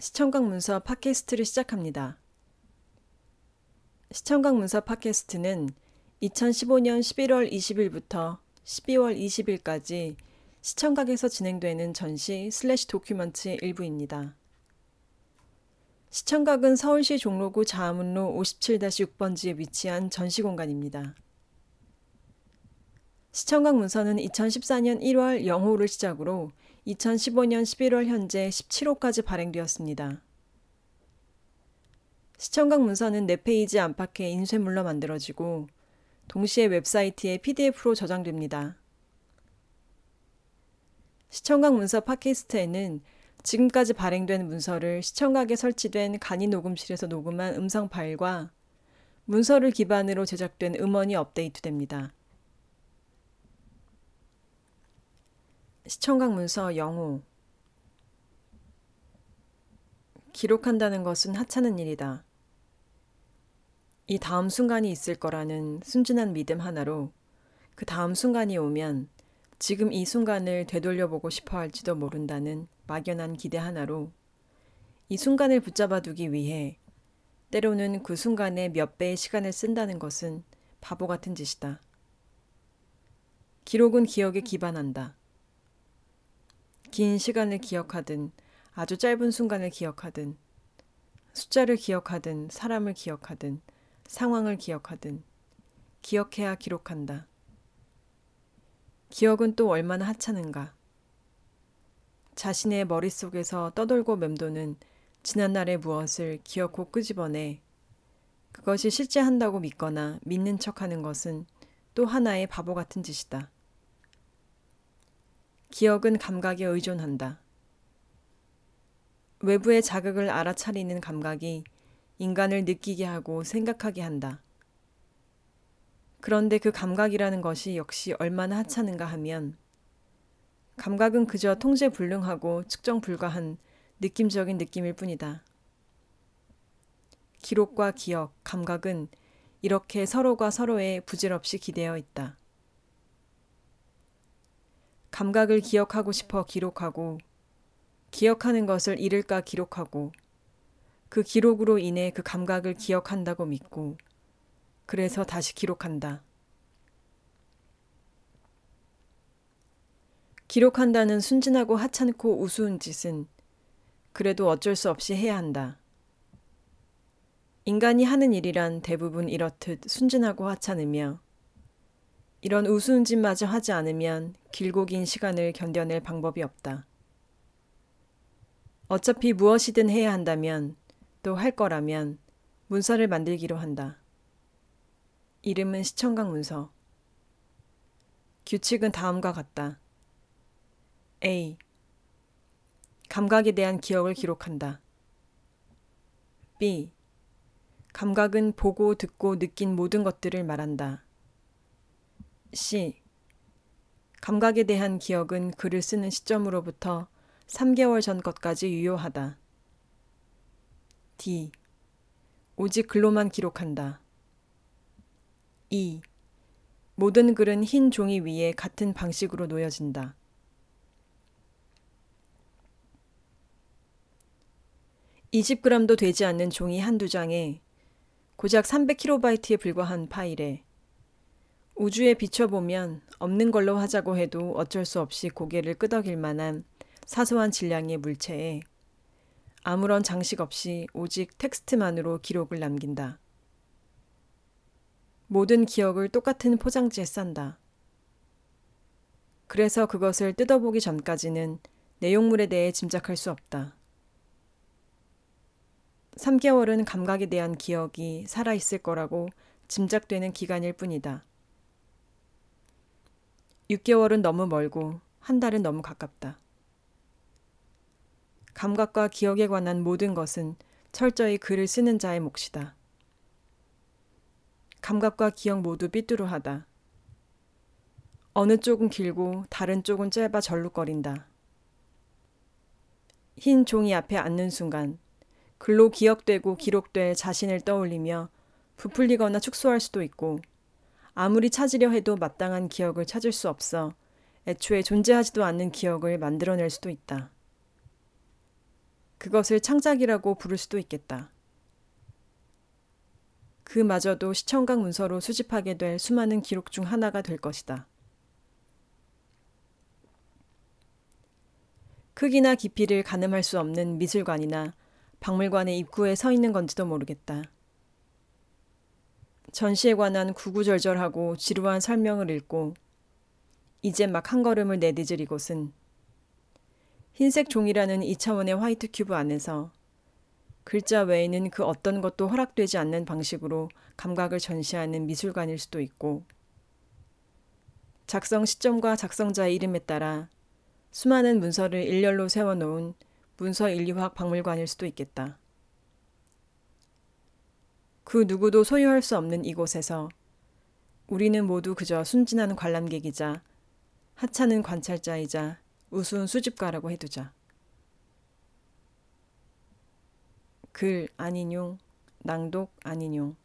시청각 문서 팟캐스트를 시작합니다. 시청각 문서 팟캐스트는 2015년 11월 20일부터 12월 20일까지 시청각에서 진행되는 전시 slash document의 일부입니다. 시청각은 서울시 종로구 자하문로 57-6번지에 위치한 전시 공간입니다. 시청각 문서는 2014년 1월 0호를 시작으로 2015년 11월 현재 17호까지 발행되었습니다. 시청각 문서는 4페이지 안팎의 인쇄물로 만들어지고 동시에 웹사이트에 PDF로 저장됩니다. 시청각 문서 팟캐스트에는 지금까지 발행된 문서를 시청각에 설치된 간이 녹음실에서 녹음한 음성 파일과 문서를 기반으로 제작된 음원이 업데이트됩니다. 시청각 문서 영호 기록한다는 것은 하찮은 일이다. 이 다음 순간이 있을 거라는 순진한 믿음 하나로 그 다음 순간이 오면 지금 이 순간을 되돌려보고 싶어 할지도 모른다는 막연한 기대 하나로 이 순간을 붙잡아 두기 위해 때로는 그 순간에 몇 배의 시간을 쓴다는 것은 바보 같은 짓이다. 기록은 기억에 기반한다. 긴 시간을 기억하든 아주 짧은 순간을 기억하든 숫자를 기억하든 사람을 기억하든 상황을 기억하든 기억해야 기록한다. 기억은 또 얼마나 하찮은가. 자신의 머릿속에서 떠돌고 맴도는 지난날의 무엇을 기억고 끄집어내 그것이 실제 한다고 믿거나 믿는 척 하는 것은 또 하나의 바보 같은 짓이다. 기억은 감각에 의존한다. 외부의 자극을 알아차리는 감각이 인간을 느끼게 하고 생각하게 한다. 그런데 그 감각이라는 것이 역시 얼마나 하찮은가 하면 감각은 그저 통제 불능하고 측정 불가한 느낌적인 느낌일 뿐이다. 기록과 기억, 감각은 이렇게 서로가 서로에 부질없이 기대어 있다. 감각을 기억하고 싶어 기록하고 기억하는 것을 잃을까 기록하고 그 기록으로 인해 그 감각을 기억한다고 믿고 그래서 다시 기록한다. 기록한다는 순진하고 하찮고 우스운 짓은 그래도 어쩔 수 없이 해야 한다. 인간이 하는 일이란 대부분 이렇듯 순진하고 하찮으며 이런 우스운 짓마저 하지 않으면 길고 긴 시간을 견뎌낼 방법이 없다. 어차피 무엇이든 해야 한다면 또 할 거라면 문서를 만들기로 한다. 이름은 시청각 문서. 규칙은 다음과 같다. A. 감각에 대한 기억을 기록한다. B. 감각은 보고 듣고 느낀 모든 것들을 말한다. C. 감각에 대한 기억은 글을 쓰는 시점으로부터 3개월 전 것까지 유효하다. D. 오직 글로만 기록한다. E. 모든 글은 흰 종이 위에 같은 방식으로 놓여진다. (20g도) 되지 않는 종이 한두 장에 고작 300kb에 불과한 파일에 우주에 비춰보면 없는 걸로 하자고 해도 어쩔 수 없이 고개를 끄덕일 만한 사소한 질량의 물체에 아무런 장식 없이 오직 텍스트만으로 기록을 남긴다. 모든 기억을 똑같은 포장지에 싼다. 그래서 그것을 뜯어보기 전까지는 내용물에 대해 짐작할 수 없다. 3개월은 감각에 대한 기억이 살아있을 거라고 짐작되는 기간일 뿐이다. 6개월은 너무 멀고 한 달은 너무 가깝다. 감각과 기억에 관한 모든 것은 철저히 글을 쓰는 자의 몫이다. 감각과 기억 모두 삐뚤어하다. 어느 쪽은 길고 다른 쪽은 짧아 절룩거린다. 흰 종이 앞에 앉는 순간 글로 기억되고 기록될 자신을 떠올리며 부풀리거나 축소할 수도 있고 아무리 찾으려 해도 마땅한 기억을 찾을 수 없어 애초에 존재하지도 않는 기억을 만들어낼 수도 있다. 그것을 창작이라고 부를 수도 있겠다. 그마저도 시청각 문서로 수집하게 될 수많은 기록 중 하나가 될 것이다. 크기나 깊이를 가늠할 수 없는 미술관이나 박물관의 입구에 서 있는 건지도 모르겠다. 전시에 관한 구구절절하고 지루한 설명을 읽고 이제 막 한 걸음을 내디딜 이곳은 흰색 종이라는 2차원의 화이트 큐브 안에서 글자 외에는 그 어떤 것도 허락되지 않는 방식으로 감각을 전시하는 미술관일 수도 있고 작성 시점과 작성자의 이름에 따라 수많은 문서를 일렬로 세워놓은 문서 인류학 박물관일 수도 있겠다. 그 누구도 소유할 수 없는 이곳에서 우리는 모두 그저 순진한 관람객이자 하찮은 관찰자이자 우스운 수집가라고 해두자. 글 아닌용, 낭독 아닌용.